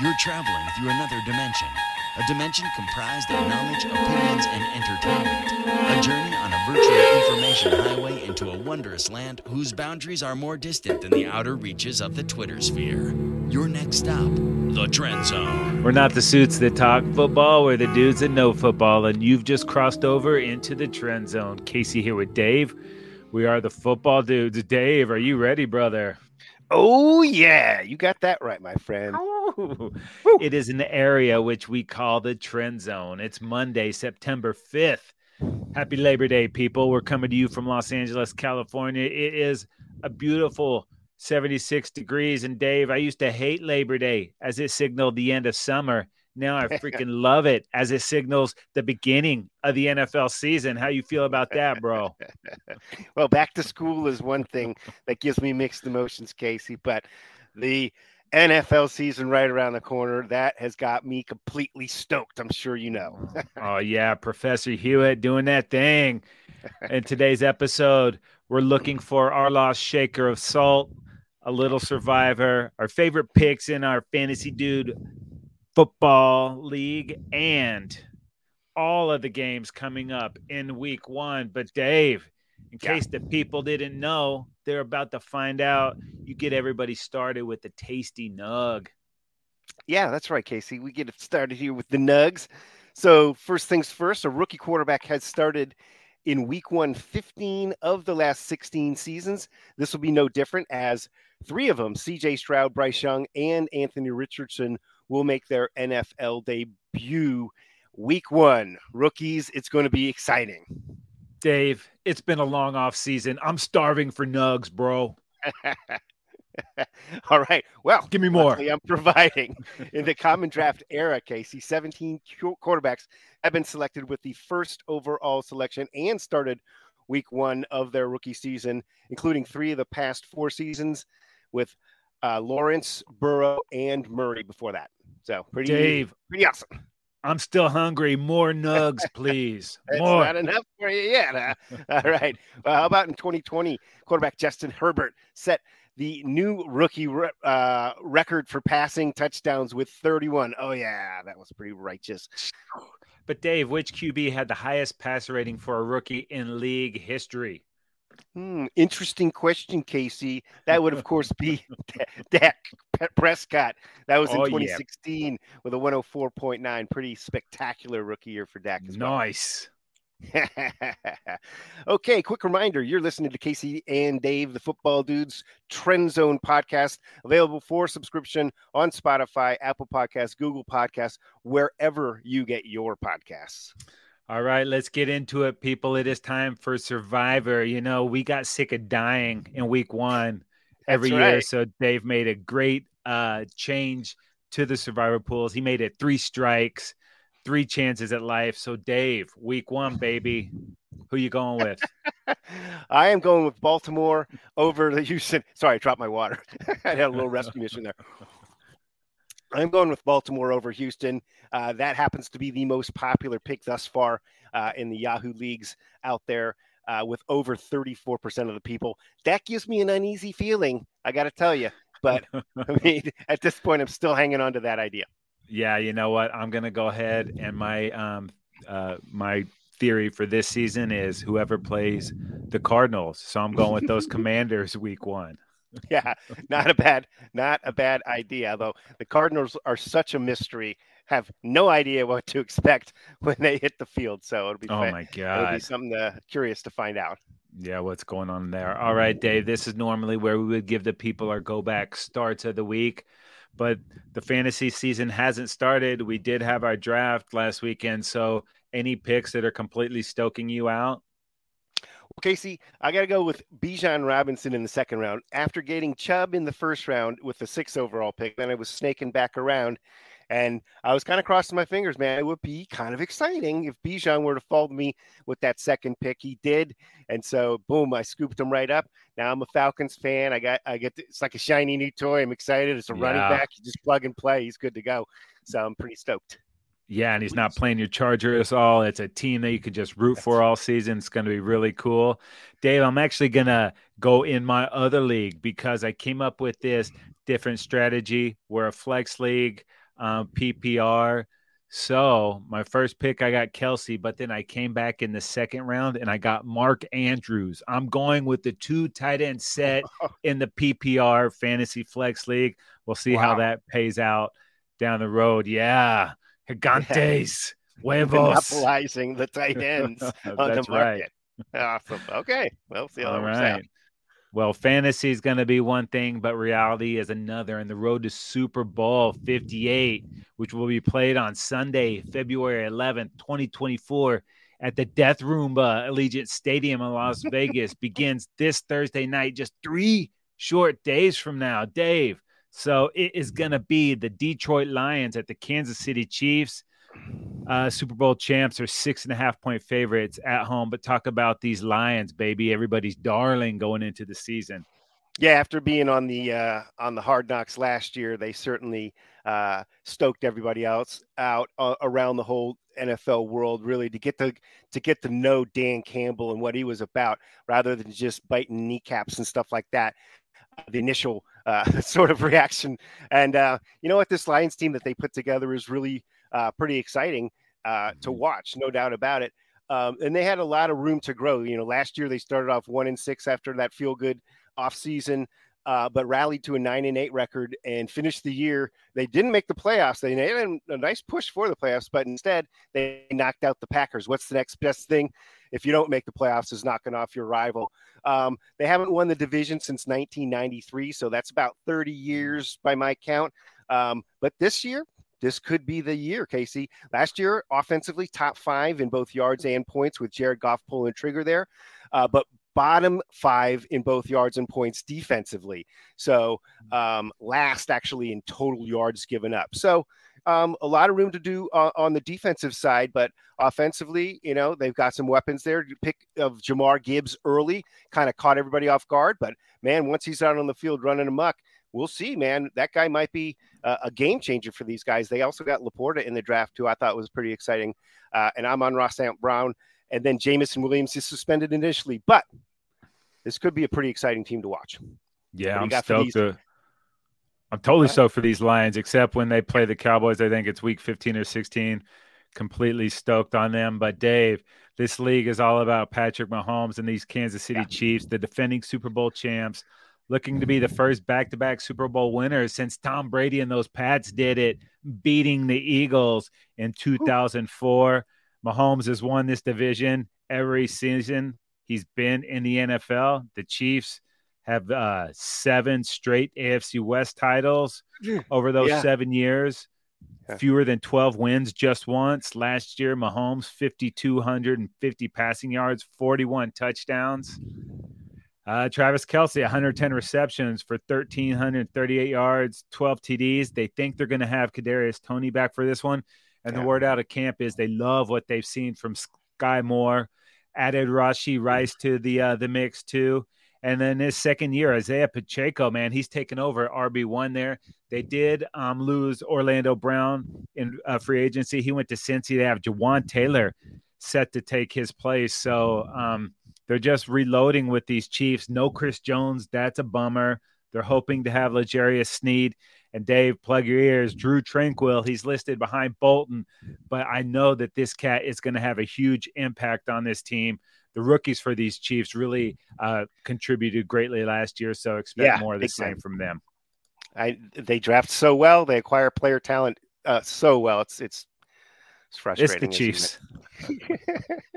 You're traveling through another dimension, a dimension comprised of knowledge, opinions, and entertainment. A journey on a virtual information highway into a wondrous land whose boundaries are more distant than the outer reaches of the Twitter sphere. Your next stop, the Trend Zone. We're not the suits that talk football, we're the dudes that know football, and you've just crossed over into the Trend Zone. Casey here with Dave. We are the football dudes. Dave, are you ready, brother? Oh yeah, you got that right, my friend. Oh, it is an area which we call the Trend Zone. It's Monday, September 5th. Happy Labor Day, people. We're coming to you from Los Angeles, California. It is a beautiful 76 degrees. And Dave, I used to hate Labor Day as it signaled the end of summer. Now I freaking love it as it signals the beginning of the NFL season. How you feel about that, bro? well, back to school is one thing that gives me mixed emotions, Casey, but the NFL season right around the corner, that has got me completely stoked. I'm sure you know. oh, oh yeah, Professor Hewitt doing that thing. In today's episode, we're looking for our lost shaker of salt, a little survivor, our favorite picks in our fantasy dude football league and all of the games coming up in week one. But Dave, in yeah. case the people didn't know, they're about to find out. You get everybody started with the tasty nug. Yeah, that's right, Casey. We get started here with the nugs. So, first things first, a rookie quarterback has started in week one 15 of the last 16 seasons. This will be no different as three of them, CJ Stroud, Bryce Young, and Anthony Richardson, will make their NFL debut week one. Rookies, it's going to be exciting. Dave, it's been a long off season. I'm starving for nugs, bro. All right. Well, give me more. I'm providing. In the common draft era, Casey, 17 quarterbacks have been selected with the first overall selection and started week one of their rookie season, including three of the past four seasons with uh, Lawrence, Burrow, and Murray before that. So pretty, Dave, pretty awesome. I'm still hungry. More nugs, please. More. not enough for you yet. Huh? All right. Well, how about in 2020, quarterback Justin Herbert set the new rookie re- uh, record for passing touchdowns with 31. Oh yeah, that was pretty righteous. But Dave, which QB had the highest passer rating for a rookie in league history? Hmm, interesting question, Casey. That would, of course, be Dak Prescott. That was in oh, 2016 yeah. with a 104.9. Pretty spectacular rookie year for Dak. nice. Well. okay, quick reminder you're listening to Casey and Dave, the football dudes Trend Zone podcast, available for subscription on Spotify, Apple Podcasts, Google Podcasts, wherever you get your podcasts. All right, let's get into it, people. It is time for Survivor. You know, we got sick of dying in week one every right. year. So Dave made a great uh, change to the Survivor pools. He made it three strikes, three chances at life. So Dave, week one, baby. Who you going with? I am going with Baltimore over the Houston. Sorry, I dropped my water. I had a little rescue mission there. I'm going with Baltimore over Houston. Uh, that happens to be the most popular pick thus far uh, in the Yahoo leagues out there, uh, with over 34% of the people. That gives me an uneasy feeling. I got to tell you, but I mean, at this point, I'm still hanging on to that idea. Yeah, you know what? I'm going to go ahead and my um, uh, my theory for this season is whoever plays the Cardinals. So I'm going with those Commanders week one. yeah, not a bad, not a bad idea. Though the Cardinals are such a mystery, have no idea what to expect when they hit the field. So it'll be oh my god, it'll be something to, curious to find out. Yeah, what's going on there? All right, Dave. This is normally where we would give the people our go back starts of the week, but the fantasy season hasn't started. We did have our draft last weekend, so any picks that are completely stoking you out? Casey, I got to go with Bijan Robinson in the second round. After getting Chubb in the first round with the sixth overall pick, then I was snaking back around, and I was kind of crossing my fingers, man. It would be kind of exciting if Bijan were to to me with that second pick. He did, and so boom, I scooped him right up. Now I'm a Falcons fan. I got, I get, to, it's like a shiny new toy. I'm excited. It's a yeah. running back. You just plug and play. He's good to go. So I'm pretty stoked. Yeah, and he's not playing your Chargers all. It's a team that you could just root for all season. It's going to be really cool. Dave, I'm actually going to go in my other league because I came up with this different strategy. We're a flex league. um, PPR. So my first pick, I got Kelce, but then I came back in the second round and I got Mark Andrews. I'm going with the two tight end set in the PPR fantasy flex league. We'll see wow. how that pays out down the road. Yeah. Gigantes. Huevos. Monopolizing the tight ends on the market. Right. Awesome. Okay. Well, see how All right. Out. Well, fantasy is going to be one thing, but reality is another. And the road to Super Bowl 58, which will be played on Sunday, February 11th, 2024, at the Death Roomba Allegiant Stadium in Las Vegas, begins this Thursday night, just three short days from now, Dave. So it is going to be the Detroit Lions at the Kansas City Chiefs. Uh, Super Bowl champs are six and a half point favorites at home, but talk about these Lions, baby. Everybody's darling going into the season. Yeah, after being on the uh, on the hard knocks last year, they certainly uh, stoked everybody else out uh, around the whole NFL world, really to get to to get to know Dan Campbell and what he was about, rather than just biting kneecaps and stuff like that. The initial uh, sort of reaction, and uh, you know what, this Lions team that they put together is really uh, pretty exciting uh, to mm-hmm. watch, no doubt about it. Um, and they had a lot of room to grow. You know, last year they started off one and six after that feel good off season, uh, but rallied to a nine and eight record and finished the year. They didn't make the playoffs. They had a nice push for the playoffs, but instead they knocked out the Packers. What's the next best thing? If you don't make the playoffs, is knocking off your rival. Um, they haven't won the division since 1993, so that's about 30 years by my count. Um, but this year, this could be the year, Casey. Last year, offensively, top five in both yards and points with Jared Goff pulling trigger there, uh, but bottom five in both yards and points defensively. So um, last actually in total yards given up. So um, a lot of room to do uh, on the defensive side, but offensively, you know, they've got some weapons there. Pick of Jahmyr Gibbs early kind of caught everybody off guard, but man, once he's out on the field running amok, we'll see, man. That guy might be uh, a game changer for these guys. They also got LaPorta in the draft, too. I thought was pretty exciting. Uh, and Amon-Ra St. Brown. And then Jameson Williams is suspended initially, but this could be a pretty exciting team to watch. Yeah, I'm stoked. To, I'm totally stoked for these Lions, except when they play the Cowboys. I think it's week 15 or 16. Completely stoked on them. But Dave, this league is all about Patrick Mahomes and these Kansas City yeah. Chiefs, the defending Super Bowl champs looking to be the first back to back Super Bowl winner since Tom Brady and those Pats did it, beating the Eagles in 2004. Mahomes has won this division every season he's been in the NFL. The Chiefs have uh, seven straight AFC West titles over those yeah. seven years. Fewer than 12 wins just once. Last year, Mahomes, 5,250 passing yards, 41 touchdowns. Uh, Travis Kelce, 110 receptions for 1,338 yards, 12 TDs. They think they're going to have Kadarius Toney back for this one. And yeah. the word out of camp is they love what they've seen from Skyy Moore. Added Rashee Rice to the uh, the mix too. And then his second year, Isaiah Pacheco, man, he's taken over RB one there. They did um, lose Orlando Brown in uh, free agency. He went to Cincy. They have Jawaan Taylor set to take his place. So um, they're just reloading with these Chiefs. No Chris Jones. That's a bummer. They're hoping to have L'Jarius Sneed. And Dave, plug your ears. Drue Tranquill, he's listed behind Bolton, but I know that this cat is going to have a huge impact on this team. The rookies for these Chiefs really uh, contributed greatly last year, so expect yeah, more of the same from them. I they draft so well, they acquire player talent uh, so well. It's it's it's frustrating. It's the Chiefs.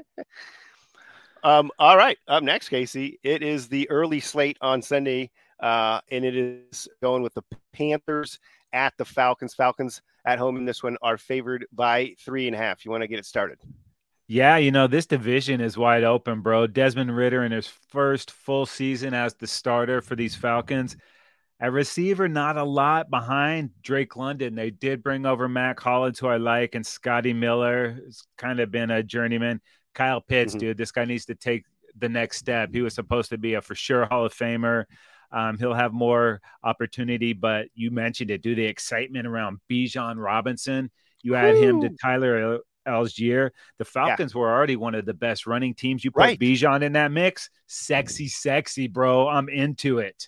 Um, all right, up next, Casey. It is the early slate on Sunday, uh, and it is going with the Panthers at the Falcons. Falcons at home in this one are favored by three and a half. You want to get it started? Yeah, you know, this division is wide open, bro. Desmond Ridder in his first full season as the starter for these Falcons. At receiver, not a lot behind Drake London. They did bring over Mack Hollins, who I like, and Scotty Miller has kind of been a journeyman. Kyle Pitts, mm-hmm. dude, this guy needs to take the next step. He was supposed to be a for sure Hall of Famer. Um, he'll have more opportunity, but you mentioned it, Do The excitement around Bijan Robinson. You add Woo. him to Tyler Allgeier. The Falcons yeah. were already one of the best running teams. You put right. Bijan in that mix, sexy, sexy, bro. I'm into it.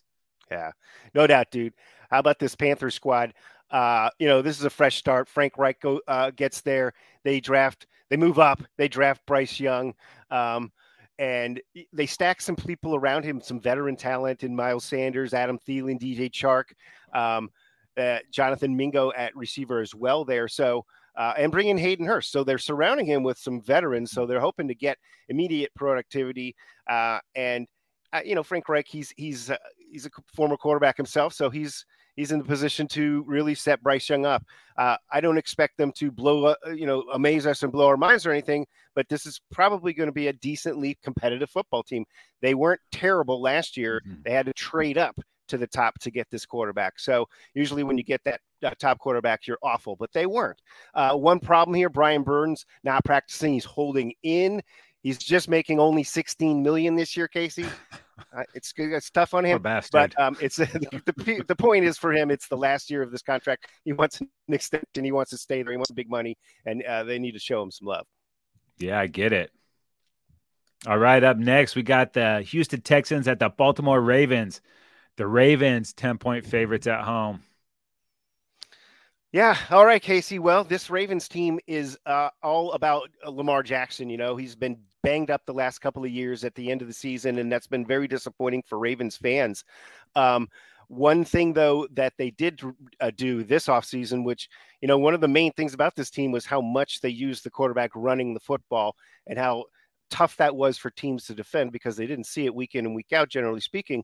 Yeah, no doubt, dude. How about this Panther squad? Uh, you know, this is a fresh start. Frank Reich go, uh, gets there. They draft, they move up. They draft Bryce Young. Um, and they stack some people around him, some veteran talent in Miles Sanders, Adam Thielen, DJ Chark, um, uh, Jonathan Mingo at receiver as well there. So, uh, and bring in Hayden Hurst. So they're surrounding him with some veterans. So they're hoping to get immediate productivity. Uh, and uh, you know, Frank Reich, he's he's uh, he's a former quarterback himself, so he's he's in the position to really set Bryce Young up. Uh, I don't expect them to blow, uh, you know, amaze us and blow our minds or anything, but this is probably going to be a decently competitive football team. They weren't terrible last year. Mm-hmm. They had to trade up to the top to get this quarterback. So usually when you get that uh, top quarterback, you're awful, but they weren't. Uh, one problem here: Brian Burns not practicing. He's holding in. He's just making only 16 million this year, Casey. Uh, it's it's tough on him, but um, it's the, the point is for him. It's the last year of this contract. He wants an extension. He wants to stay there. He wants big money, and uh, they need to show him some love. Yeah, I get it. All right, up next we got the Houston Texans at the Baltimore Ravens. The Ravens ten point favorites at home. Yeah. All right, Casey. Well, this Ravens team is uh, all about Lamar Jackson. You know, he's been banged up the last couple of years at the end of the season, and that's been very disappointing for Ravens fans. Um, one thing, though, that they did uh, do this offseason, which, you know, one of the main things about this team was how much they used the quarterback running the football and how tough that was for teams to defend because they didn't see it week in and week out, generally speaking.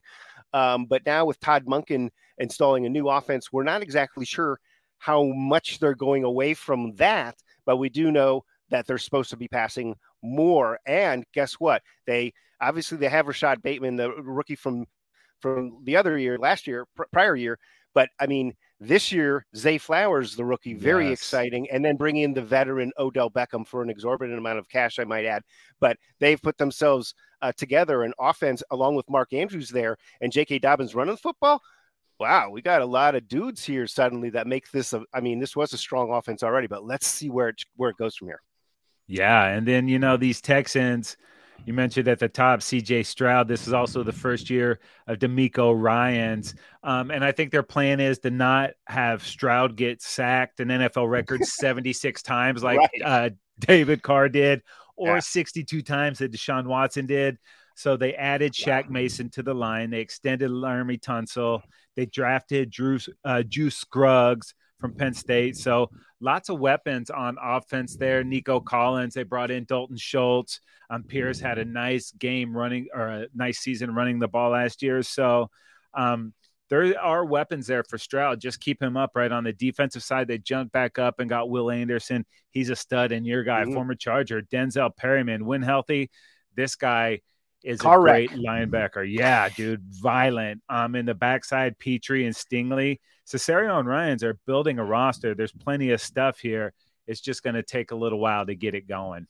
Um, but now with Todd Monken installing a new offense, we're not exactly sure how much they're going away from that, but we do know that they're supposed to be passing more. And guess what? They obviously they have Rashod Bateman, the rookie from from the other year, last year, pr- prior year. But I mean, this year, Zay Flowers, the rookie, very yes. exciting. And then bring in the veteran Odell Beckham for an exorbitant amount of cash, I might add. But they've put themselves uh, together an offense along with Mark Andrews there and J.K. Dobbins running the football. Wow, we got a lot of dudes here suddenly that make this. A, I mean, this was a strong offense already, but let's see where it where it goes from here. Yeah, and then you know these Texans. You mentioned at the top CJ Stroud. This is also the first year of DeMeco Ryans. Um, and I think their plan is to not have Stroud get sacked an NFL record 76 times like right. uh, David Carr did, or yeah. 62 times that Deshaun Watson did. So they added Shaq Mason to the line. They extended Laremy Tunsil. They drafted Drew uh, Juice Scruggs from Penn State. So lots of weapons on offense there. Nico Collins, they brought in Dalton Schultz. Um, Pierce had a nice game running or a nice season running the ball last year. So um, there are weapons there for Stroud. Just keep him up right on the defensive side. They jumped back up and got Will Anderson. He's a stud. And your guy, mm-hmm. former Charger, Denzel Perryman, when healthy, this guy is Car a great linebacker. Yeah, dude, violent. Um, in the backside, Pitre and Stingley. Caserio and Ryans are building a roster. There's plenty of stuff here. It's just going to take a little while to get it going.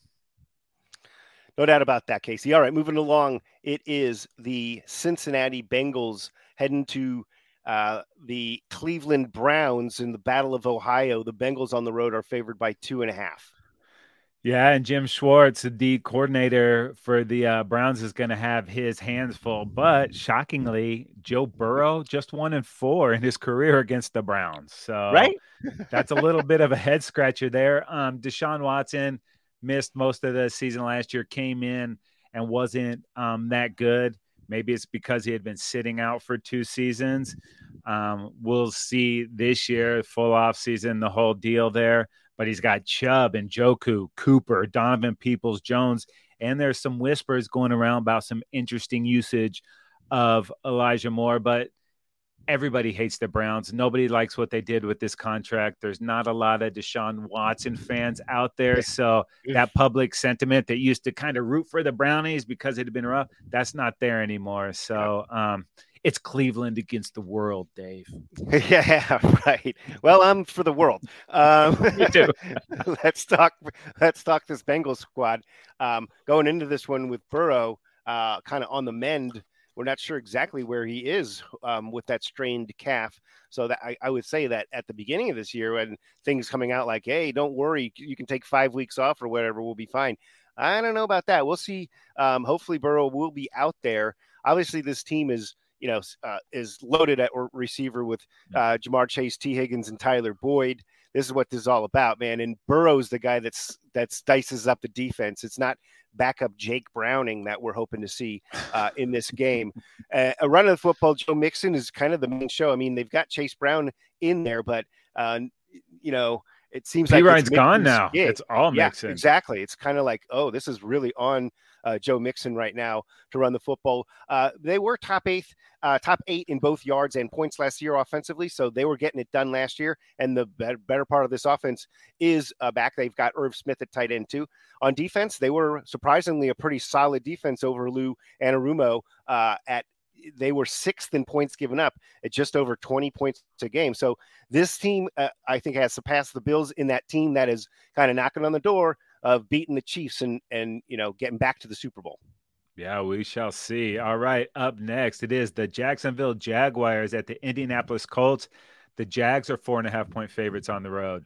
No doubt about that, Casey. All right, moving along. It is the Cincinnati Bengals heading to uh, the Cleveland Browns in the Battle of Ohio. The Bengals on the road are favored by two and a half. Yeah, and Jim Schwartz, the coordinator for the uh, Browns, is going to have his hands full. But shockingly, Joe Burrow just one and four in his career against the Browns. So right, that's a little bit of a head scratcher there. Um, Deshaun Watson missed most of the season last year, came in and wasn't um, that good. Maybe it's because he had been sitting out for two seasons. Um, we'll see this year, full off season, the whole deal there but he's got Chubb and Njoku, Cooper, Donovan Peoples Jones, and there's some whispers going around about some interesting usage of Elijah Moore, but everybody hates the Browns. Nobody likes what they did with this contract. There's not a lot of Deshaun Watson fans out there. So that public sentiment that used to kind of root for the Brownies because it had been rough, that's not there anymore. So um, it's Cleveland against the world, Dave. Yeah, right. Well, I'm for the world. Um, Me too. let's talk. Let's talk this Bengals squad. Um, going into this one with Burrow, uh, kind of on the mend. We're not sure exactly where he is um, with that strained calf. So that I, I, would say that at the beginning of this year, when things coming out like, "Hey, don't worry, you can take five weeks off or whatever, we'll be fine." I don't know about that. We'll see. Um, hopefully, Burrow will be out there. Obviously, this team is you know, uh, is loaded at receiver with uh, Ja'Marr Chase, Tee Higgins, and Tyler Boyd. This is what this is all about, man. And Burrow's the guy that's that's dices up the defense. It's not backup Jake Browning that we're hoping to see uh, in this game. Uh, a run of the football, Joe Mixon is kind of the main show. I mean, they've got Chase Brown in there, but uh, you know, it seems P. like Ryan's gone now. Gig. It's all yeah, Mixon. Exactly. It's kind of like, oh, this is really on uh, Joe Mixon right now to run the football. Uh, they were top eighth, uh, top eight in both yards and points last year offensively, so they were getting it done last year. And the better part of this offense is uh, back. They've got Irv Smith at tight end too. On defense, they were surprisingly a pretty solid defense over Lou Anarumo uh, at they were sixth in points given up at just over 20 points a game. So this team, uh, I think, has surpassed the Bills in that team that is kind of knocking on the door of beating the Chiefs and and you know getting back to the Super Bowl. Yeah, we shall see. All right, up next it is the Jacksonville Jaguars at the Indianapolis Colts. The Jags are four and a half point favorites on the road.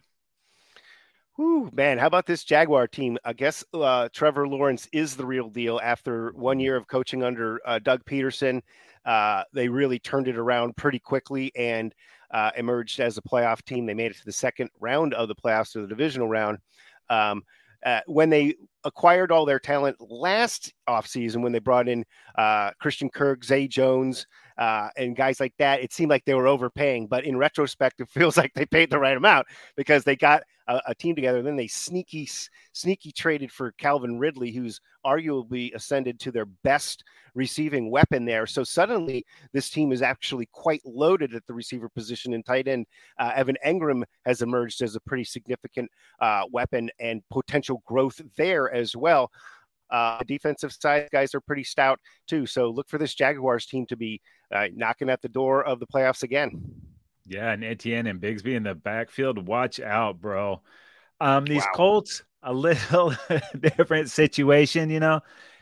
Whew, man, how about this Jaguar team? I guess uh, Trevor Lawrence is the real deal after one year of coaching under uh, Doug Pederson, Uh, they really turned it around pretty quickly and uh, emerged as a playoff team. They made it to the second round of the playoffs, to the divisional round. Um, uh, when they acquired all their talent last offseason, when they brought in uh, Christian Kirk, Zay Jones, uh, and guys like that, it seemed like they were overpaying. But in retrospect, it feels like they paid the right amount because they got a, a team together. And Then they sneaky, sneaky traded for Calvin Ridley, who's arguably ascended to their best receiving weapon there. So suddenly, this team is actually quite loaded at the receiver position and tight end. Uh, Evan Engram has emerged as a pretty significant uh, weapon and potential growth there as well. Uh, defensive side guys are pretty stout too. So look for this Jaguars team to be uh, knocking at the door of the playoffs again. Yeah, and Etienne and Bigsby in the backfield. Watch out, bro. Um, these Wow. Colts, a little different situation, you know.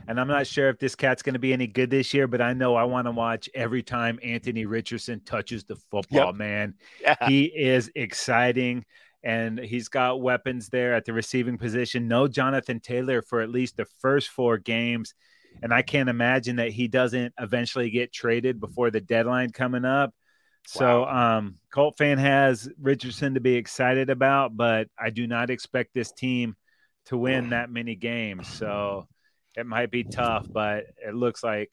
And I'm not sure if this cat's going to be any good this year, but I know I want to watch every time Anthony Richardson touches the football, man. Yeah. He is exciting and he's got weapons there at the receiving position. No Jonathan Taylor for at least the first four games. And I can't imagine that he doesn't eventually get traded before the deadline coming up. So, um, Colt fan has Richardson to be excited about, but I do not expect this team to win that many games. So it might be tough, but it looks like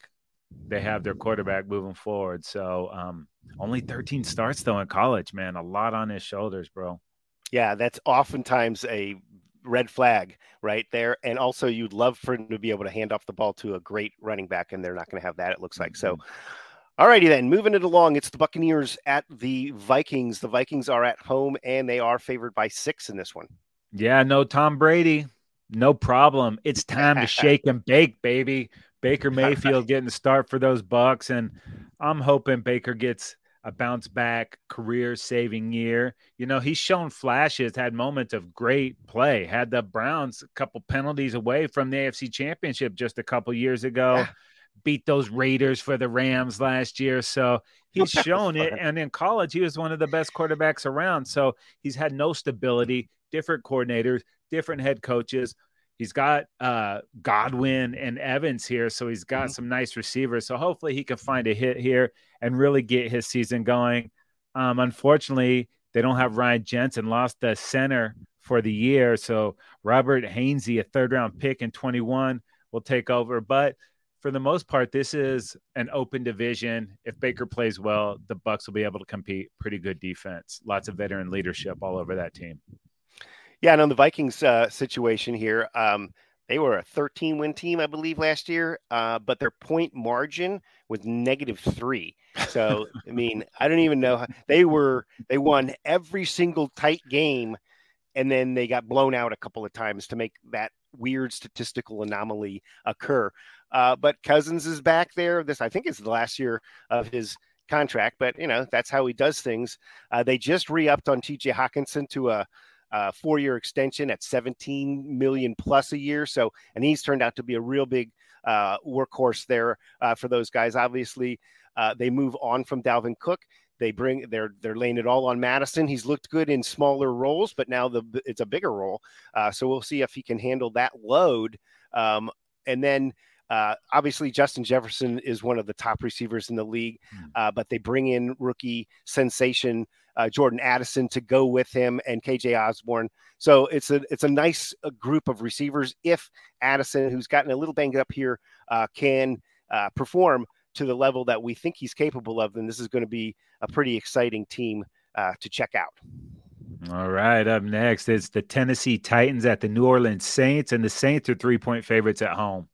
they have their quarterback moving forward. So, um, only 13 starts though in college, man. A lot on his shoulders, bro. Yeah, that's oftentimes a red flag right there. And also, you'd love for him to be able to hand off the ball to a great running back, and they're not going to have that, it looks like. So, mm-hmm. all righty then, moving it along. It's the Buccaneers at the Vikings. The Vikings are at home, and they are favored by six in this one. Yeah, no Tom Brady, no problem. It's time to shake and bake, baby. Baker Mayfield getting the start for those Bucks, and I'm hoping Baker gets a bounce back career saving year. You know, he's shown flashes, had moments of great play, had the Browns a couple penalties away from the AFC championship just a couple years ago. Yeah. Beat those Raiders for the Rams last year. So he's shown it. And in college, he was one of the best quarterbacks around. So he's had no stability, different coordinators, different head coaches. He's got uh, Godwin and Evans here, so he's got Mhm. some nice receivers. So hopefully he can find a hit here and really get his season going. Um, unfortunately, they don't have Ryan Jensen, lost the center for the year. So Robert Hainsey, a third round pick in 21, will take over. But for the most part, this is an open division. If Baker plays well, the Bucks will be able to compete. Pretty good defense, lots of veteran leadership all over that team. Yeah, and on the Vikings uh, situation here, um, they were a 13 win team, I believe, last year, uh, but their point margin was negative three. So, I mean, I don't even know. How, they were, they won every single tight game, and then they got blown out a couple of times to make that weird statistical anomaly occur. Uh, but Cousins is back there. This, I think, is the last year of his contract, but, you know, that's how he does things. Uh, they just re upped on TJ Hockenson to a, uh, four-year extension at 17 million plus a year. So, and he's turned out to be a real big uh, workhorse there uh, for those guys. Obviously, uh, they move on from Dalvin Cook. They bring they're they're laying it all on Mattison. He's looked good in smaller roles, but now the it's a bigger role. Uh, so we'll see if he can handle that load. Um, and then uh, obviously, Justin Jefferson is one of the top receivers in the league, hmm. uh, but they bring in rookie sensation uh, Jordan Addison to go with him and KJ Osborn. So it's a it's a nice uh, group of receivers. If Addison, who's gotten a little banged up here, uh, can uh, perform to the level that we think he's capable of, then this is going to be a pretty exciting team to check out. All right, up next is the Tennessee Titans at the New Orleans Saints, and the Saints are three point favorites at home.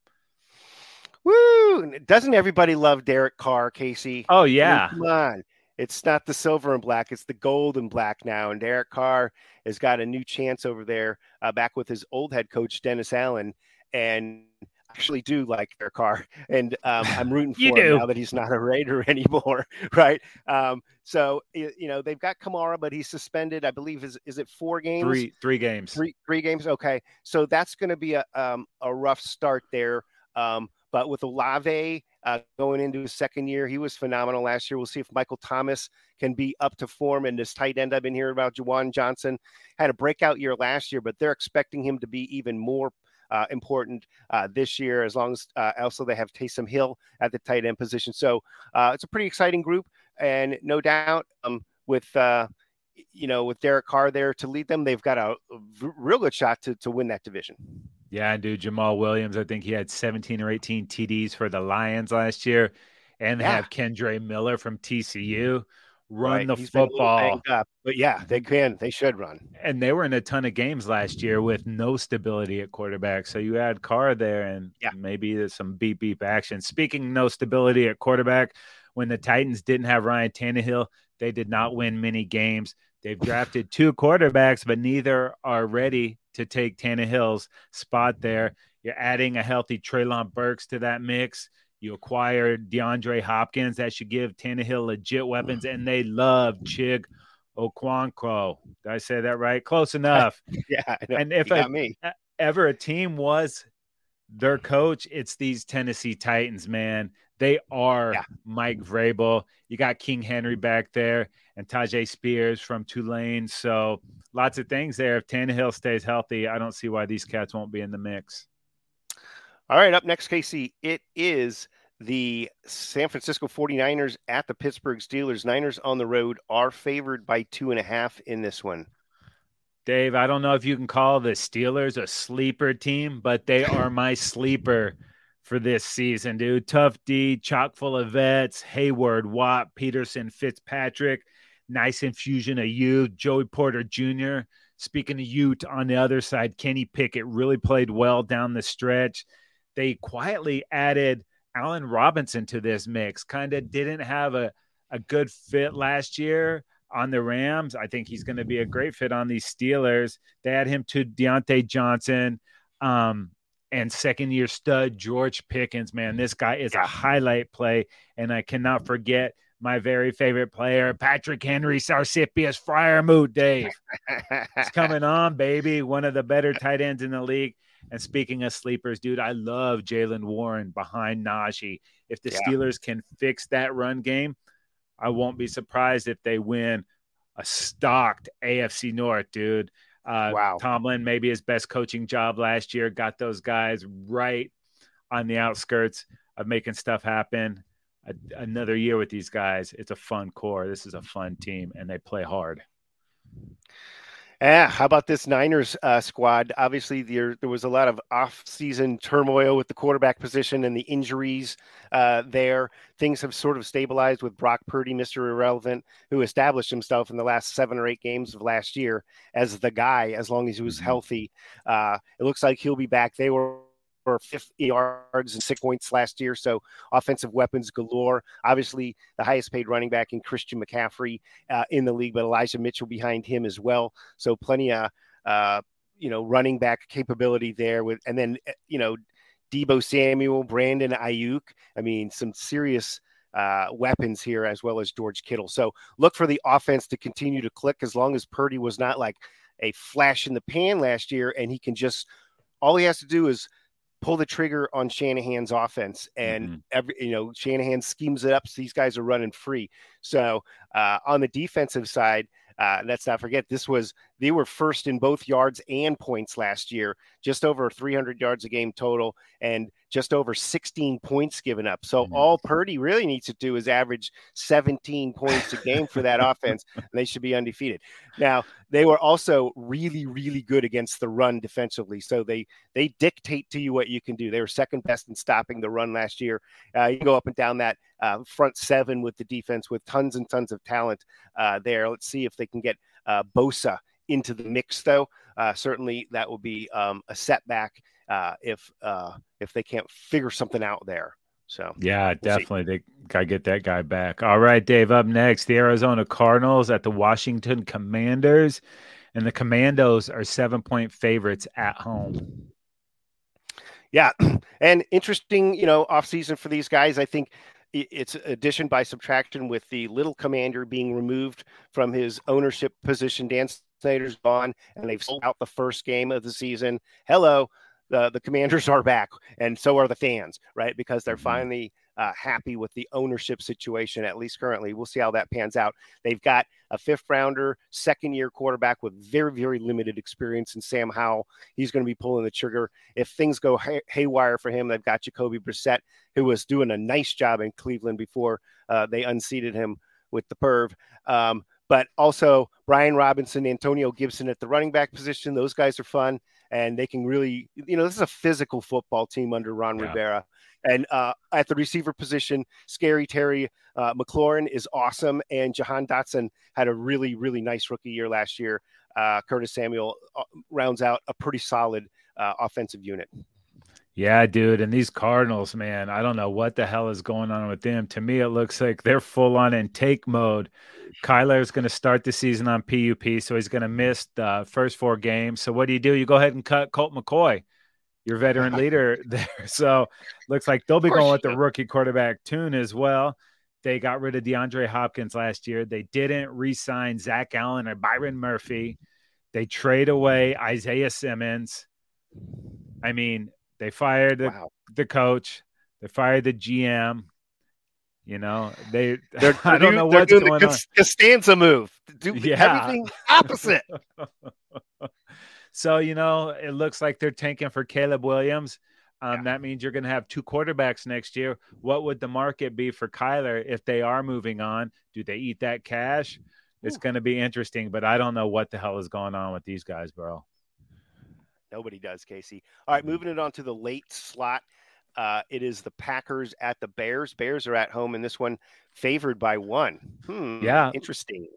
Woo! Doesn't everybody love Derek Carr, Casey? Oh yeah, come on. It's not the silver and black; it's the gold and black now. And Derek Carr has got a new chance over there, uh, back with his old head coach Dennis Allen, and I actually do like Derek Carr, and um, I'm rooting for him do. now that he's not a Raider anymore, right? Um, so you know they've got Kamara, but he's suspended. I believe is is it four games? Three three games. Three three games. Okay, so that's going to be a um, a rough start there. Um, but with Olave uh, going into his second year, he was phenomenal last year. We'll see if Michael Thomas can be up to form. in this tight end I've been hearing about, Juwan Johnson, had a breakout year last year, but they're expecting him to be even more uh, important uh, this year, as long as uh, also they have Taysom Hill at the tight end position. So uh, it's a pretty exciting group, and no doubt um, with uh, you know with Derek Carr there to lead them, they've got a, a real good shot to to win that division. Yeah, and dude, Jamaal Williams. I think he had 17 or 18 TDs for the Lions last year, and they yeah. have Kendre Miller from TCU mm-hmm. run right. the He's football. Up, but yeah, they can. They should run. And they were in a ton of games last year with no stability at quarterback. So you add Carr there, and yeah. maybe there's some beep beep action. Speaking no stability at quarterback, when the Titans didn't have Ryan Tannehill, they did not win many games. They've drafted two quarterbacks, but neither are ready to take Tannehill's spot there. You're adding a healthy Treylon Burks to that mix. You acquired DeAndre Hopkins. That should give Tannehill legit weapons, and they love Chig Okonkwo. Did I say that right? Close enough. yeah. And if a, me. ever a team was their coach, it's these Tennessee Titans, man. They are yeah. Mike Vrabel. You got King Henry back there and Tyjae Spears from Tulane. So lots of things there. If Tannehill stays healthy, I don't see why these cats won't be in the mix. All right, up next, Casey, it is the San Francisco 49ers at the Pittsburgh Steelers. Niners on the road are favored by two and a half in this one. Dave, I don't know if you can call the Steelers a sleeper team, but they are my sleeper for this season, dude. Tough D, chock full of vets, Hayward, Watt, Peterson, Fitzpatrick, nice infusion of youth, Joey Porter Jr. Speaking of youth on the other side, Kenny Pickett really played well down the stretch. They quietly added Allen Robinson to this mix, kind of didn't have a, a good fit last year on the Rams. I think he's going to be a great fit on these Steelers. They add him to Diontae Johnson. Um, and second year stud George Pickens, man, this guy is a highlight play. And I cannot forget my very favorite player, Patrick Henry Sarsipius Freiermuth, Dave. it's coming on, baby. One of the better tight ends in the league. And speaking of sleepers, dude, I love Jaylen Warren behind Najee. If the yeah. Steelers can fix that run game, I won't be surprised if they win a stocked AFC North, dude. Uh, wow. Tomlin, maybe his best coaching job last year, got those guys right on the outskirts of making stuff happen. A, another year with these guys, it's a fun core. This is a fun team, and they play hard. Yeah, how about this Niners uh, squad? Obviously, there there was a lot of off-season turmoil with the quarterback position and the injuries uh, there. Things have sort of stabilized with Brock Purdy, Mister Irrelevant, who established himself in the last seven or eight games of last year as the guy. As long as he was mm-hmm. healthy, uh, it looks like he'll be back. They were for 50 yards and six points last year. So offensive weapons galore. Obviously, the highest paid running back in Christian McCaffrey uh, in the league, but Elijah Mitchell behind him as well. So plenty of uh, you know running back capability there with, and then uh, you know Deebo Samuel, Brandon Aiyuk. I mean, some serious. Uh, weapons here as well as George Kittle. So look for the offense to continue to click as long as Purdy was not like a flash in the pan last year and he can just all he has to do is pull the trigger on Shanahan's offense, and mm-hmm. every you know Shanahan schemes it up so these guys are running free. So uh, on the defensive side, uh, let's not forget this was they were first in both yards and points last year, just over 300 yards a game total, and just over 16 points given up. So mm-hmm. all Purdy really needs to do is average 17 points a game for that offense, and they should be undefeated. Now they were also really, really good against the run defensively. So they they dictate to you what you can do. They were second best in stopping the run last year. Uh, you go up and down that uh, front seven with the defense with tons and tons of talent uh, there. Let's see if they can get uh, Bosa into the mix, though. Uh, certainly, that will be um, a setback uh, if uh, if they can't figure something out there. So yeah, we'll definitely see. they gotta get that guy back. All right, Dave. Up next, the Arizona Cardinals at the Washington Commanders, and the Commandos are seven point favorites at home. Yeah, and interesting, you know, off season for these guys. I think it's addition by subtraction with the little commander being removed from his ownership position. Dan Snyder's gone, and they've sold out the first game of the season. Hello, the the Commanders are back, and so are the fans, right? Because they're mm-hmm. finally uh, happy with the ownership situation, at least currently. We'll see how that pans out. They've got a fifth rounder, second year quarterback with very, very limited experience in Sam Howell. He's going to be pulling the trigger. If things go hay- haywire for him, they've got Jacoby Brissett, who was doing a nice job in Cleveland before uh, they unseated him with the perv. Um, but also Brian Robinson, Antonio Gibson at the running back position. Those guys are fun and they can really, you know, this is a physical football team under Ron yeah. Rivera. And uh, at the receiver position, Scary Terry uh, McLaurin is awesome, and Jahan Dotson had a really, really nice rookie year last year. Uh, Curtis Samuel uh, rounds out a pretty solid uh, offensive unit. Yeah, dude. And these Cardinals, man, I don't know what the hell is going on with them. To me, it looks like they're full on intake mode. Kyler is going to start the season on PUP, so he's going to miss the first four games. So what do you do? You go ahead and cut Colt McCoy, your veteran leader there. So looks like they'll be going with the rookie quarterback tune as well. They got rid of DeAndre Hopkins last year. They didn't re-sign Zach Allen or Byron Murphy. They trade away Isaiah Simmons. I mean, they fired the, wow. the coach. They fired the GM. You know, they. They're, I don't know what's going the on. Costanza move. Do yeah. everything opposite. so you know, it looks like they're tanking for Caleb Williams. Um, yeah. That means you're going to have two quarterbacks next year. What would the market be for Kyler if they are moving on? Do they eat that cash? It's going to be interesting, but I don't know what the hell is going on with these guys, bro. Nobody does, Casey. All right, moving it on to the late slot. Uh, it is the Packers at the Bears. Bears are at home in this one, favored by one. Hmm, yeah, interesting.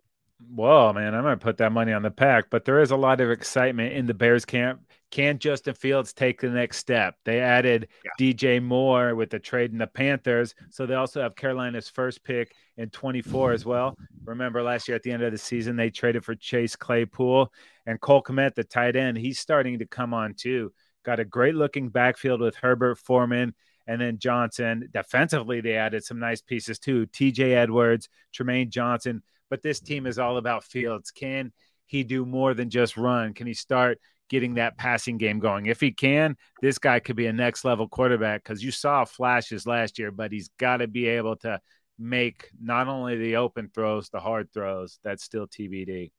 Whoa, man, I'm gonna put that money on the pack, but there is a lot of excitement in the Bears camp. Can Justin Fields take the next step? They added yeah. DJ Moore with the trade in the Panthers, so they also have Carolina's first pick in 24 as well. Remember last year at the end of the season, they traded for Chase Claypool and Cole Kmet, the tight end. He's starting to come on too. Got a great looking backfield with Herbert Foreman and then Johnson. Defensively, they added some nice pieces too. TJ Edwards, Tremaine Johnson. But this team is all about Fields. Can he do more than just run? Can he start getting that passing game going? If he can, this guy could be a next level quarterback because you saw flashes last year, but he's got to be able to make not only the open throws, the hard throws. That's still TBD.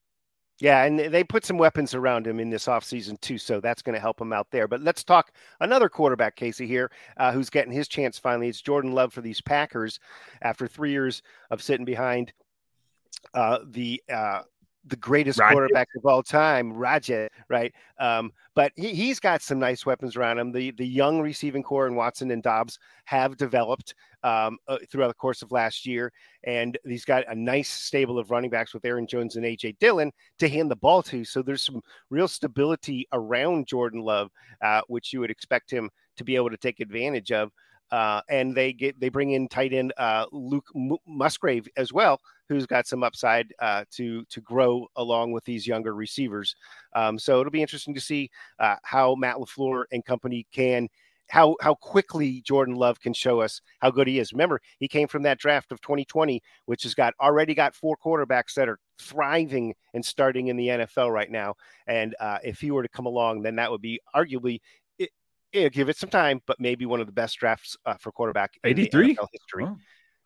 Yeah, and they put some weapons around him in this offseason too, so that's going to help him out there. But let's talk another quarterback, Casey, here, uh, who's getting his chance finally. It's Jordan Love for these Packers after three years of sitting behind uh, the uh, the greatest quarterback of all time, Raja, right? Um, but he, he's got some nice weapons around him. The the young receiving corps and Watson and Doubs have developed um, uh, throughout the course of last year, and he's got a nice stable of running backs with Aaron Jones and AJ Dillon to hand the ball to. So there's some real stability around Jordan Love, uh, which you would expect him to be able to take advantage of. Uh, and they get they bring in tight end uh, Luke M- Musgrave as well, who's got some upside uh, to to grow along with these younger receivers. Um, so it'll be interesting to see uh, how Matt LaFleur and company can. How, how quickly Jordan Love can show us how good he is. Remember, he came from that draft of 2020, which has got already got four quarterbacks that are thriving and starting in the NFL right now. And uh, if he were to come along, then that would be arguably yeah, give it some time, but maybe one of the best drafts uh, for quarterback 83 history. Oh.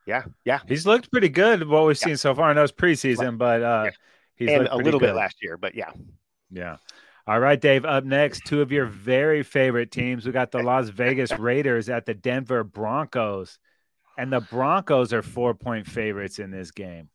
Yeah, yeah. He's looked pretty good what we've yeah. seen so far. I know it's preseason, but uh, yeah. he's and a little good. bit last year, but yeah. Yeah. All right, Dave. Up next, two of your very favorite teams. We got the Las Vegas Raiders at the Denver Broncos, and the Broncos are four point favorites in this game.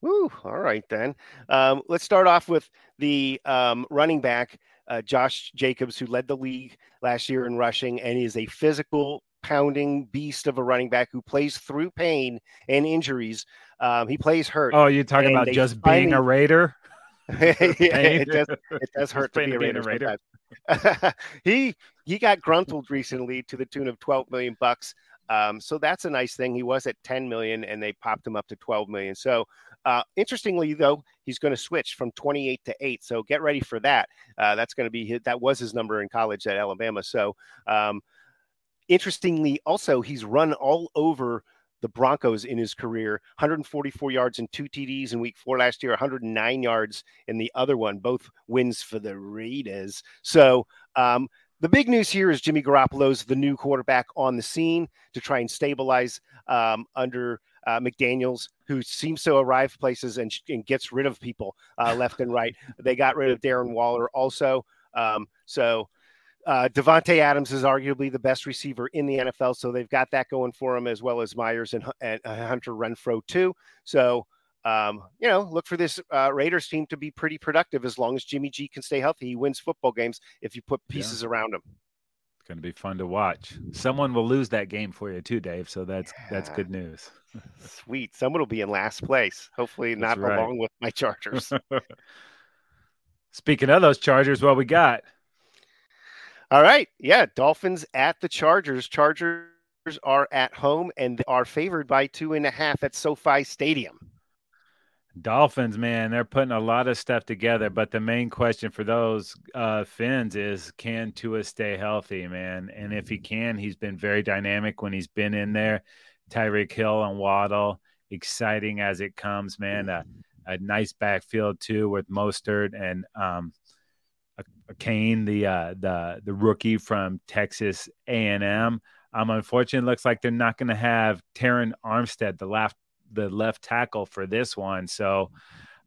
Woo! All right, then. Um, let's start off with the um, running back, uh, Josh Jacobs, who led the league last year in rushing and is a physical, pounding beast of a running back who plays through pain and injuries. Um, he plays hurt. Oh, you're talking about just finally... being a Raider? yeah, it does. It does hurt to be a Raider. Raider. he he got gruntled recently to the tune of 12 million bucks. Um, so that's a nice thing. He was at 10 million and they popped him up to 12 million. So uh, interestingly, though, he's going to switch from 28 to 8. So get ready for that. Uh, that's going to be his, that was his number in college at Alabama. So um, interestingly, also, he's run all over the Broncos in his career 144 yards and two TDs in week four last year, 109 yards in the other one, both wins for the Raiders. So, um, the big news here is Jimmy Garoppolo's the new quarterback on the scene to try and stabilize um, under uh, McDaniels, who seems to arrive places and, and gets rid of people uh, left and right. They got rid of Darren Waller also. Um, so uh, Davante Adams is arguably the best receiver in the NFL, so they've got that going for him as well as Meyers and, and uh, Hunter Renfrow too. So um, you know, look for this uh, Raiders team to be pretty productive as long as Jimmy G can stay healthy. He wins football games if you put pieces yeah. around him. It's going to be fun to watch. Someone will lose that game for you too, Dave. So that's yeah. that's good news. Sweet. Someone will be in last place. Hopefully, not right. along with my Chargers. Speaking of those Chargers, what we got? All right. Yeah. Dolphins at the Chargers. Chargers are at home and are favored by two and a half at SoFi Stadium. Dolphins, man, they're putting a lot of stuff together. But the main question for those uh, Fins is can Tua stay healthy, man? And if he can, he's been very dynamic when he's been in there. Tyreek Hill and Waddle, exciting as it comes, man. A, a nice backfield too with Mostert and um, Kane, the uh, the the rookie from Texas A and M. Um, unfortunately, it looks like they're not going to have Terron Armstead, the left the left tackle for this one. So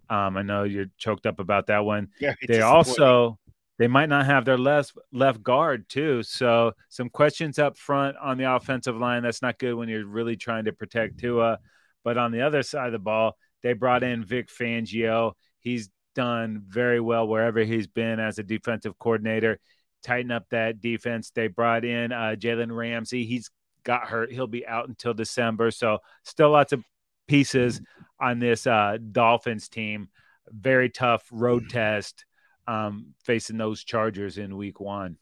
um, I know you're choked up about that one. Yeah, they also they might not have their left left guard too. So some questions up front on the offensive line. That's not good when you're really trying to protect Tua. But on the other side of the ball, they brought in Vic Fangio. He's done very well wherever he's been as a defensive coordinator. Tighten up that defense. They brought in uh, Jalen Ramsey. He's got hurt. He'll be out until December. So still lots of pieces on this uh, Dolphins team. Very tough road test um, facing those Chargers in Week One.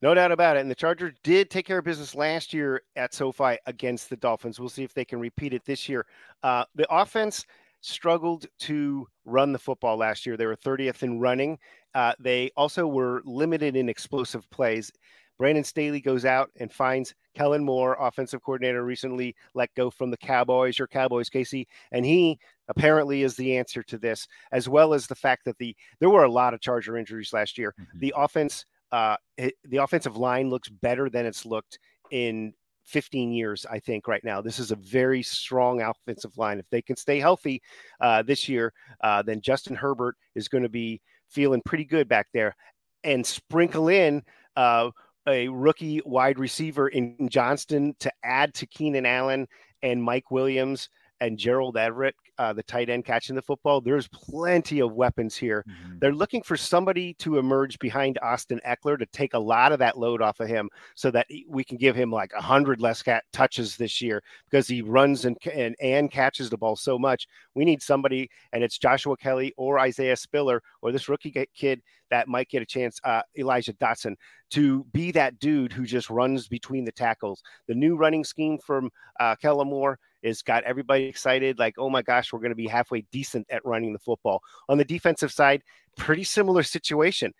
No doubt about it. And the Chargers did take care of business last year at SoFi against the Dolphins. We'll see if they can repeat it this year. Uh, the offense struggled to run the football last year. They were 30th in running. Uh, they also were limited in explosive plays. Brandon Staley goes out and finds Kellen Moore, offensive coordinator, recently let go from the Cowboys, your Cowboys, Casey, and he apparently is the answer to this, as well as the fact that the there were a lot of Charger injuries last year. Mm-hmm. The offense, uh, the offensive line looks better than it's looked in 15 years, I think, right now. This is a very strong offensive line. If they can stay healthy uh, this year, uh, then Justin Herbert is going to be feeling pretty good back there. And sprinkle in uh, a rookie wide receiver in Johnston to add to Keenan Allen and Mike Williams and Gerald Everett, uh, the tight end catching the football. There's plenty of weapons here. Mm-hmm. They're looking for somebody to emerge behind Austin Ekeler to take a lot of that load off of him so that we can give him like a hundred less cat touches this year because he runs and, and and catches the ball so much. We need somebody, and it's Joshua Kelley or Isaiah Spiller or this rookie kid that might get a chance, uh, Elijah Dotson, to be that dude who just runs between the tackles. The new running scheme from uh, Kellen Moore is got everybody excited. Like, oh my gosh, we're going to be halfway decent at running the football. On the defensive side, pretty similar situation.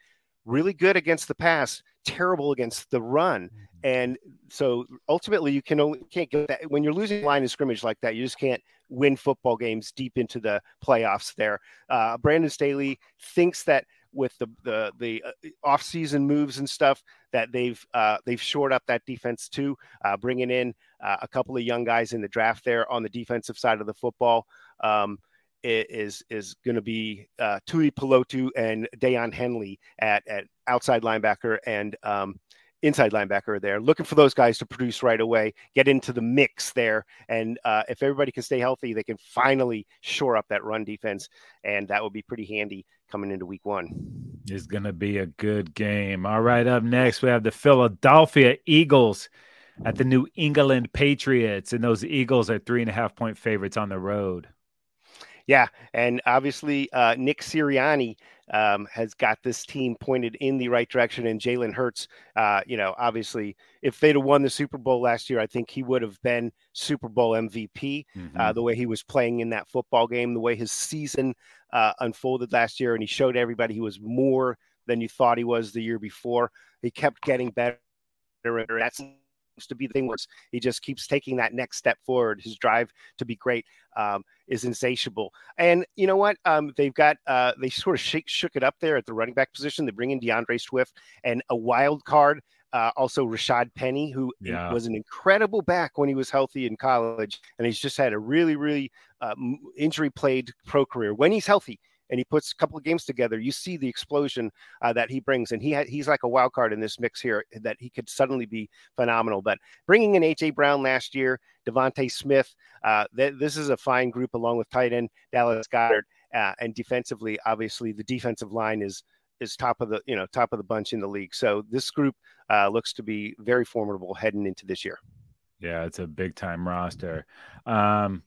Really good against the pass, terrible against the run. Mm-hmm. And so ultimately, you can only can't get that when you're losing line of scrimmage like that. You just can't win football games deep into the playoffs. There, uh, Brandon Staley thinks that with the the the uh, off-season moves and stuff that they've uh, they've shored up that defense too, uh, bringing in uh, a couple of young guys in the draft there on the defensive side of the football. Um, is is going to be uh, Tuli Tuipulotu and Daiyan Henley at at outside linebacker and um, inside linebacker there. Looking for those guys to produce right away, get into the mix there, and uh, if everybody can stay healthy, they can finally shore up that run defense, and that would be pretty handy coming into Week One. It's going to be a good game. All right, up next we have the Philadelphia Eagles at the New England Patriots, and those Eagles are three and a half point favorites on the road. Yeah, and obviously uh, Nick Sirianni um, has got this team pointed in the right direction, and Jalen Hurts. Uh, you know, obviously, if they'd have won the Super Bowl last year, I think he would have been Super Bowl MVP. Uh, mm-hmm. Uh, the way he was playing in that football game, the way his season uh, unfolded last year, and he showed everybody he was more than you thought he was the year before. He kept getting better. That's to be the thing was he just keeps taking that next step forward. His drive to be great um, is insatiable. And you know what? Um, they've got uh, they sort of shake, shook it up there at the running back position. They bring in D'Andre Swift and a wild card. Uh, also, Rashad Penny, who yeah. was an incredible back when he was healthy in college, and he's just had a really, really uh, injury played pro career. When he's healthy, and he puts a couple of games together, you see the explosion uh, that he brings. And he ha- he's like a wild card in this mix here that he could suddenly be phenomenal. But bringing in AJ Brown last year, DeVonta Smith, uh, th- this is a fine group along with tight end Dallas Goedert. Uh, and defensively, obviously, the defensive line is is top of the you know top of the bunch in the league. So this group uh, looks to be very formidable heading into this year. Yeah, it's a big time roster. Um,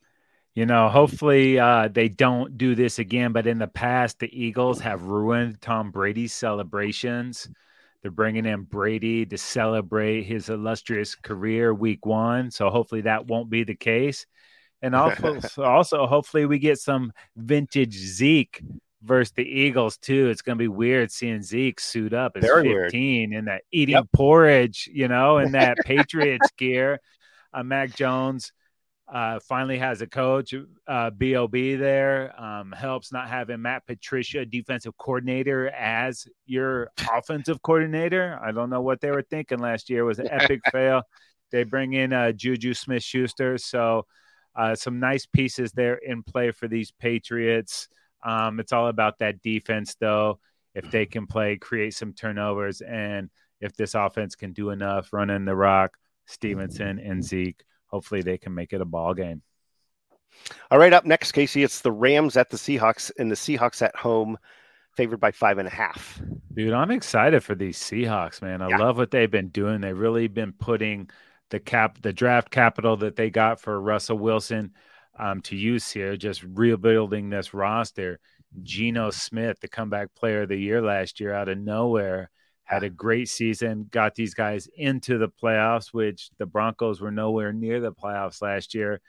you know, hopefully uh, they don't do this again. But in the past, the Eagles have ruined Tom Brady's celebrations. They're bringing in Brady to celebrate his illustrious career week one. So hopefully that won't be the case. And also, also hopefully we get some vintage Zeke versus the Eagles too. It's going to be weird seeing Zeke suit up as Very 15 weird. in that eating yep. porridge, you know, in that Patriots gear. Uh, Mac Jones – uh, finally has a coach, uh, Bob there. Um, helps not having Matt Patricia, defensive coordinator, as your offensive coordinator. I don't know what they were thinking last year. It was an epic fail. They bring in uh, Juju Smith Schuster, so uh, some nice pieces there in play for these Patriots. Um, it's all about that defense, though. If they can play, create some turnovers, and if this offense can do enough running the rock, Stevenson and Zeke hopefully they can make it a ball game. All right, up next, Casey, it's the Rams at the Seahawks, and the Seahawks at home, favored by five and a half. Dude, I'm excited for these Seahawks, man. I yeah. love what they've been doing. They've really been putting the cap, the draft capital that they got for Russell Wilson um, to use here, just rebuilding this roster. Geno Smith, the comeback player of the year last year out of nowhere, had a great season, got these guys into the playoffs, which the Broncos were nowhere near the playoffs last year.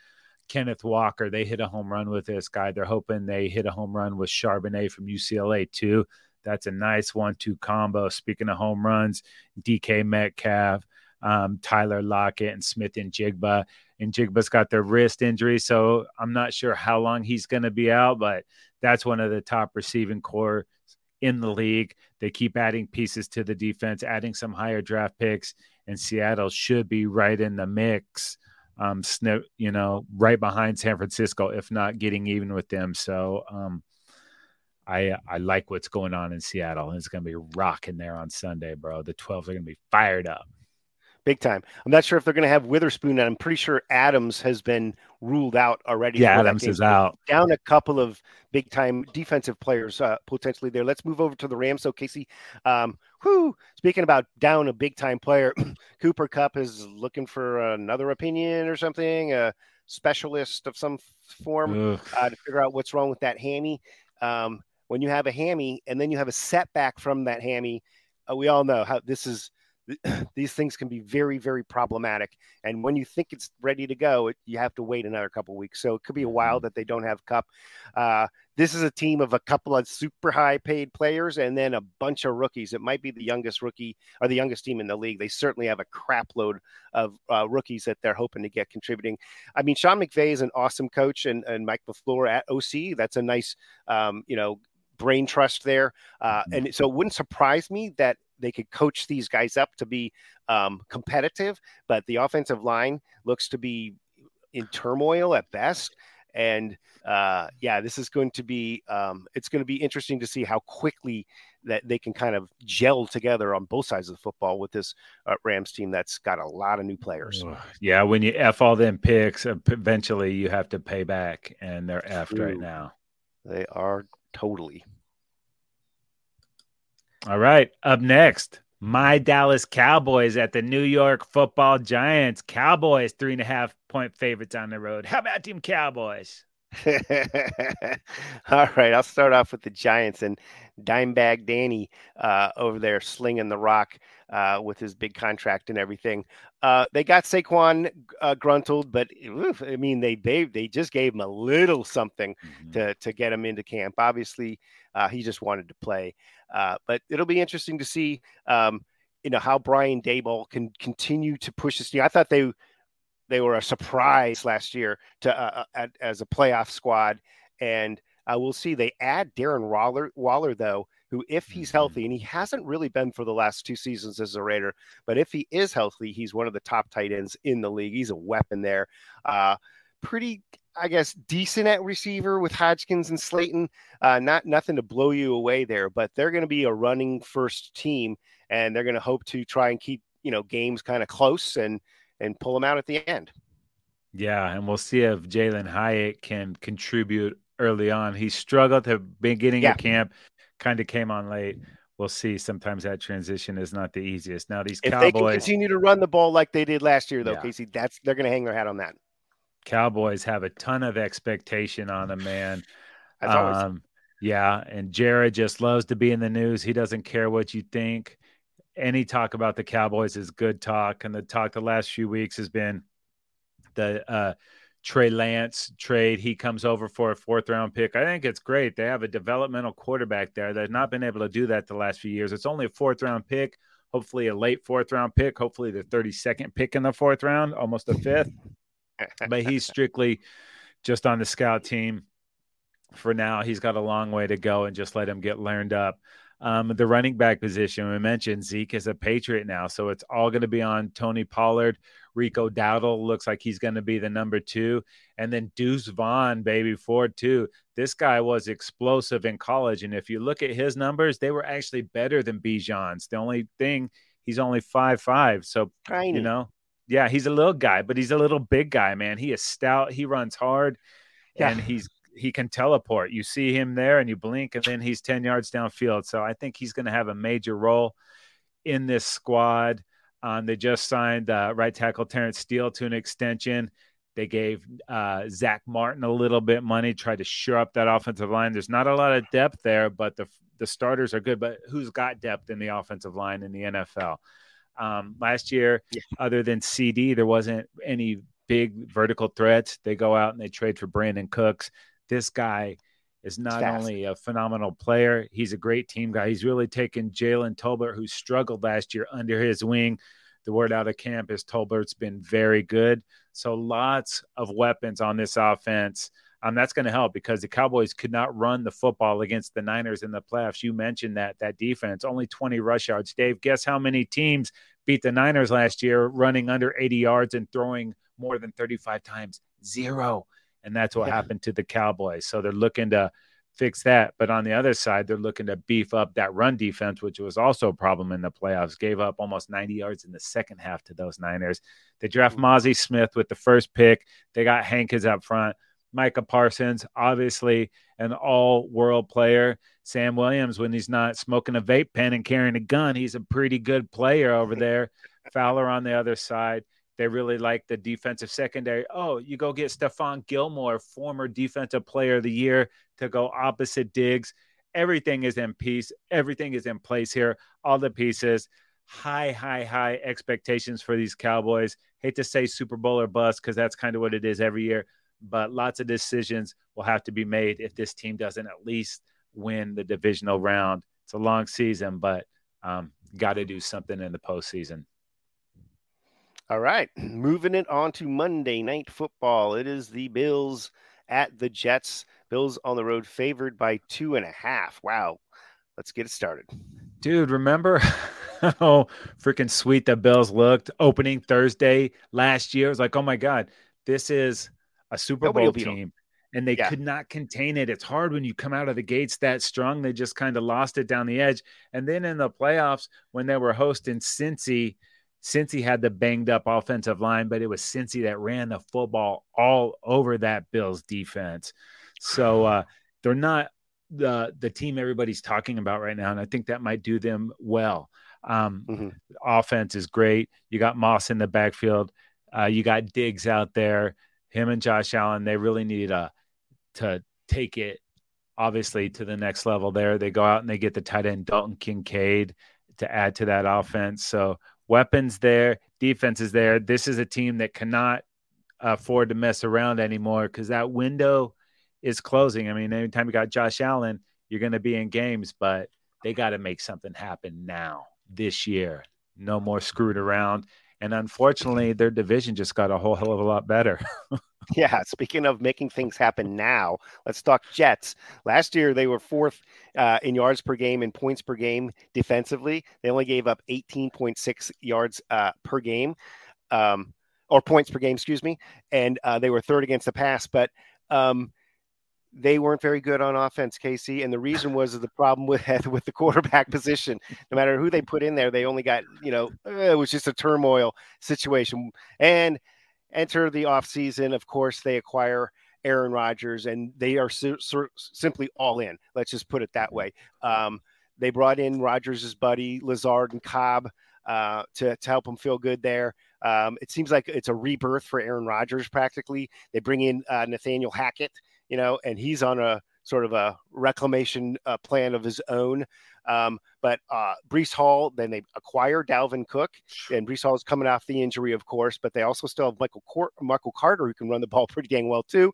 Kenneth Walker, they hit a home run with this guy. They're hoping they hit a home run with Charbonnet from UCLA too. That's a nice one-two combo. Speaking of home runs, DK Metcalf, um, Tyler Lockett, and Smith-Njigba. Njigba's got their wrist injury, so I'm not sure how long he's going to be out, but that's one of the top receiving corps in the league. They keep adding pieces to the defense, adding some higher draft picks, and Seattle should be right in the mix. Um, snip, you know, right behind San Francisco, if not getting even with them. So, um, I I like what's going on in Seattle. It's going to be rocking there on Sunday, bro. The 12s are going to be fired up big time. I'm not sure if they're going to have Witherspoon, and I'm pretty sure Adams has been ruled out already. Yeah, Adams is out. Down a couple of big time defensive players uh, potentially there. Let's move over to the Rams. So Casey, um, whoo, speaking about down a big time player, Cooper Kupp is looking for another opinion or something, a specialist of some form uh, to figure out what's wrong with that hammy. Um, when you have a hammy and then you have a setback from that hammy, uh, we all know how this is these things can be very, very problematic. And when you think it's ready to go, it, you have to wait another couple weeks. So it could be a while mm-hmm. that they don't have Kupp Uh, this is a team of a couple of super high paid players and then a bunch of rookies. It might be the youngest rookie or the youngest team in the league. They certainly have a crap load of uh, rookies that they're hoping to get contributing. I mean, Sean McVay is an awesome coach and, and Mike LaFleur at OC. That's a nice, um, you know, brain trust there. Uh, mm-hmm. and so it wouldn't surprise me that they could coach these guys up to be um, competitive, but the offensive line looks to be in turmoil at best. And uh, yeah, this is going to be um, it's going to be interesting to see how quickly that they can kind of gel together on both sides of the football with this uh, Rams team that's got a lot of new players. Yeah, when you f all them picks, eventually you have to pay back, and they're effed right now. They are totally. All right, up next, my Dallas Cowboys at the New York Football Giants. Cowboys three and a half point favorites on the road. How about Team Cowboys? All right, I'll start off with the Giants and Dimebag Danny uh, over there slinging the rock uh, with his big contract and everything. Uh, they got Saquon uh, gruntled, but oof, I mean they they they just gave him a little something mm-hmm. to to get him into camp. Obviously, uh, he just wanted to play, uh, but it'll be interesting to see. Um, you know how Brian Daboll can continue to push this team. I thought they they were a surprise last year to uh, uh as a playoff squad, and uh, we'll see. They add Darren Waller, Waller though, who if he's mm-hmm. healthy, and he hasn't really been for the last two seasons as a Raider, but if he is healthy, he's one of the top tight ends in the league. He's a weapon there. Uh, pretty, I guess, decent at receiver with Hodgins and Slayton. Uh, not nothing to blow you away there, but they're going to be a running first team, and they're going to hope to try and keep you know games kind of close and and pull them out at the end. Yeah, and we'll see if Jalin Hyatt can contribute early on. He struggled at the beginning yeah. of camp, kind of came on late. We'll see. Sometimes that transition is not the easiest. Now these if Cowboys they can continue to run the ball like they did last year, though, yeah. Casey, that's they're going to hang their hat on that. Cowboys have a ton of expectation on them, man. Um, yeah, and Jared just loves to be in the news. He doesn't care what you think any talk about the Cowboys is good talk, and the talk the last few weeks has been the uh, Trey Lance trade. He comes over for a fourth round pick. I think it's great. They have a developmental quarterback there. They've not been able to do that the last few years. It's only a fourth round pick, hopefully a late fourth round pick, hopefully the 32nd pick in the fourth round, almost a fifth. But he's strictly just on the scout team for now. He's got a long way to go and just let him get learned up. Um, the running back position, we mentioned Zeke is a Patriot now, so it's all going to be on Tony Pollard. Rico Dowdle looks like he's going to be the number two, and then Deuce Vaughn, baby Ford too. This guy was explosive in college, and if you look at his numbers, they were actually better than Bijan's. The only thing he's only five five, so Tiny. you know, yeah, he's a little guy, but he's a little big guy, man. He is stout. He runs hard, yeah. and he's he can teleport. You see him there and you blink and then he's 10 yards downfield. So I think he's going to have a major role in this squad. Um, they just signed uh, right tackle Terence Steele to an extension. They gave uh, Zack Martin a little bit money, tried to shore up that offensive line. There's not a lot of depth there, but the the starters are good. But who's got depth in the offensive line in the NFL? Um, last year, yeah. other than CD, there wasn't any big vertical threats. They go out and they trade for Brandin Cooks this guy is not only a phenomenal player, he's a great team guy. He's really taken Jalen Tolbert, who struggled last year, under his wing. The word out of camp is Tolbert's been very good. So lots of weapons on this offense. Um, that's going to help because the Cowboys could not run the football against the Niners in the playoffs. You mentioned that that defense only 20 rush yards. Dave, guess how many teams beat the Niners last year running under 80 yards and throwing more than 35 times? Zero and that's what yeah. happened to the Cowboys. So they're looking to fix that. But on the other side, they're looking to beef up that run defense, which was also a problem in the playoffs. Gave up almost 90 yards in the second half to those Niners. They draft Mazi Smith with the first pick. They got Hankins up front. Micah Parsons, obviously an all world player. Sam Williams, when he's not smoking a vape pen and carrying a gun, he's a pretty good player over there. Fowler on the other side. They really like the defensive secondary. Oh, you go get Stephon Gilmore, former defensive player of the year, to go opposite Diggs. Everything is in peace. Everything is in place here. All the pieces. High, high, high expectations for these Cowboys. Hate to say Super Bowl or bust because that's kind of what it is every year. But lots of decisions will have to be made if this team doesn't at least win the divisional round. It's a long season, but um, got to do something in the postseason. All right, moving it on to Monday night football. It is the Bills at the Jets. Bills on the road, favored by two and a half. Wow. Let's get it started. Dude, remember how freaking sweet the Bills looked opening Thursday last year? It was like, oh my God, this is a Super Nobody Bowl team. and they Yeah. could not contain it. It's hard when you come out of the gates that strong. They just kind of lost it down the edge. And then in the playoffs, when they were hosting Cincy, Cincy had the banged up offensive line, but it was Cincy that ran the football all over that Bills defense. So uh, they're not the the team everybody's talking about right now, and I think that might do them well. Um, Mhm. Offense is great. You got Moss in the backfield. Uh, you got Diggs out there. Him and Josh Allen. They really need uh, to take it obviously to the next level. There, they go out and they get the tight end Dalton Kincaid to add to that offense. So weapons there, defense is there. This is a team that cannot afford to mess around anymore because that window is closing. I mean, anytime you got Josh Allen, you're going to be in games, but they got to make something happen now this year. No more screwed around. And unfortunately, their division just got a whole hell of a lot better. Yeah, speaking of making things happen now, let's talk Jets. Last year, they were fourth uh, in yards per game and points per game defensively. They only gave up 18.6 yards uh, per game, um, or points per game, excuse me. And uh, they were third against the pass, but um, they weren't very good on offense, Casey. And the reason was the problem with with the quarterback position. No matter who they put in there, they only got you know it was just a turmoil situation. And enter the offseason, of course, they acquire Aaron Rodgers, and they are su- su- simply all in. Let's just put it that way. Um, they brought in Rodgers' buddy Lazard and Cobb uh, to to help him feel good there. Um, it seems like it's a rebirth for Aaron Rodgers. Practically, they bring in uh, Nathaniel Hackett, you know, and he's on a sort of a reclamation uh, plan of his own. Um, but uh, Breece Hall, then they acquire Dalvin Cook, and Breece Hall is coming off the injury, of course, but they also still have Michael Cor- Michael Carter who can run the ball pretty dang well too.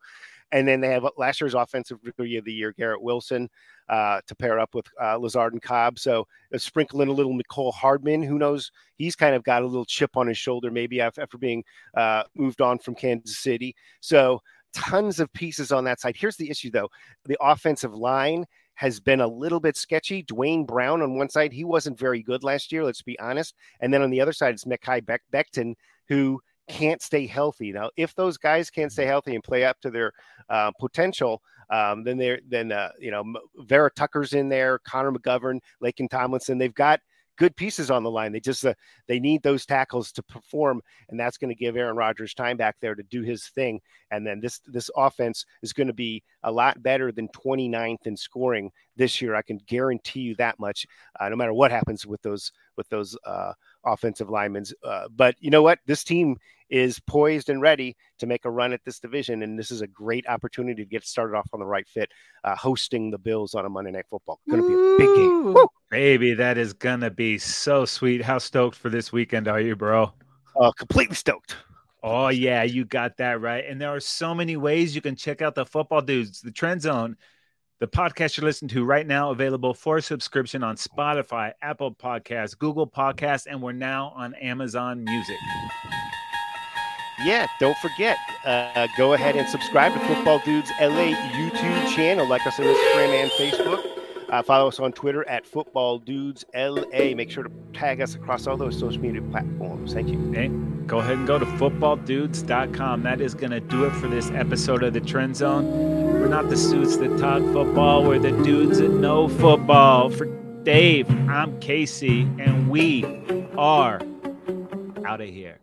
And then they have last year's offensive rookie of the year, Garrett Wilson, uh, to pair up with uh, Lazard and Cobb. So uh, sprinkle in a little Mecole Hardman. Who knows? He's kind of got a little chip on his shoulder, maybe after, after being uh, moved on from Kansas City. So tons of pieces on that side. Here's the issue, though: the offensive line has been a little bit sketchy. Duane Brown on one side, he wasn't very good last year. Let's be honest. And then on the other side, it's Mekhi Beck- Becton who can't stay healthy. Now, if those guys can't stay healthy and play up to their uh, potential, um, then they're then uh, you know Vera Tucker's in there, Connor McGovern, Laken Tomlinson. They've got good pieces on the line. They just uh, they need those tackles to perform, and that's going to give Aaron Rodgers time back there to do his thing. And then this this offense is going to be a lot better than 29th in scoring this year. I can guarantee you that much. Uh, no matter what happens with those with those uh, offensive linemen. Uh, but you know what? This team is poised and ready to make a run at this division, and this is a great opportunity to get started off on the right fit, uh, hosting the Bills on a Monday Night Football. Going to be a big game. Woo! Baby, that is gonna be so sweet. How stoked for this weekend are you, bro? Uh, completely stoked. Oh yeah, you got that right. And there are so many ways you can check out the football dudes, the trend zone, the podcast you're listening to right now, available for subscription on Spotify, Apple Podcasts, Google Podcasts, and we're now on Amazon Music. Yeah, don't forget, uh, go ahead and subscribe to Football Dudes LA YouTube channel. Like us on Instagram and Facebook. Uh, follow us on Twitter at Football Dudes LA. Make sure to tag us across all those social media platforms. Thank you. Go ahead and go to footballdudes.com. That is going to do it for this episode of the Trend Zone. We're not the suits that talk football, we're the dudes that know football. For Dave, I'm Casey, and we are out of here.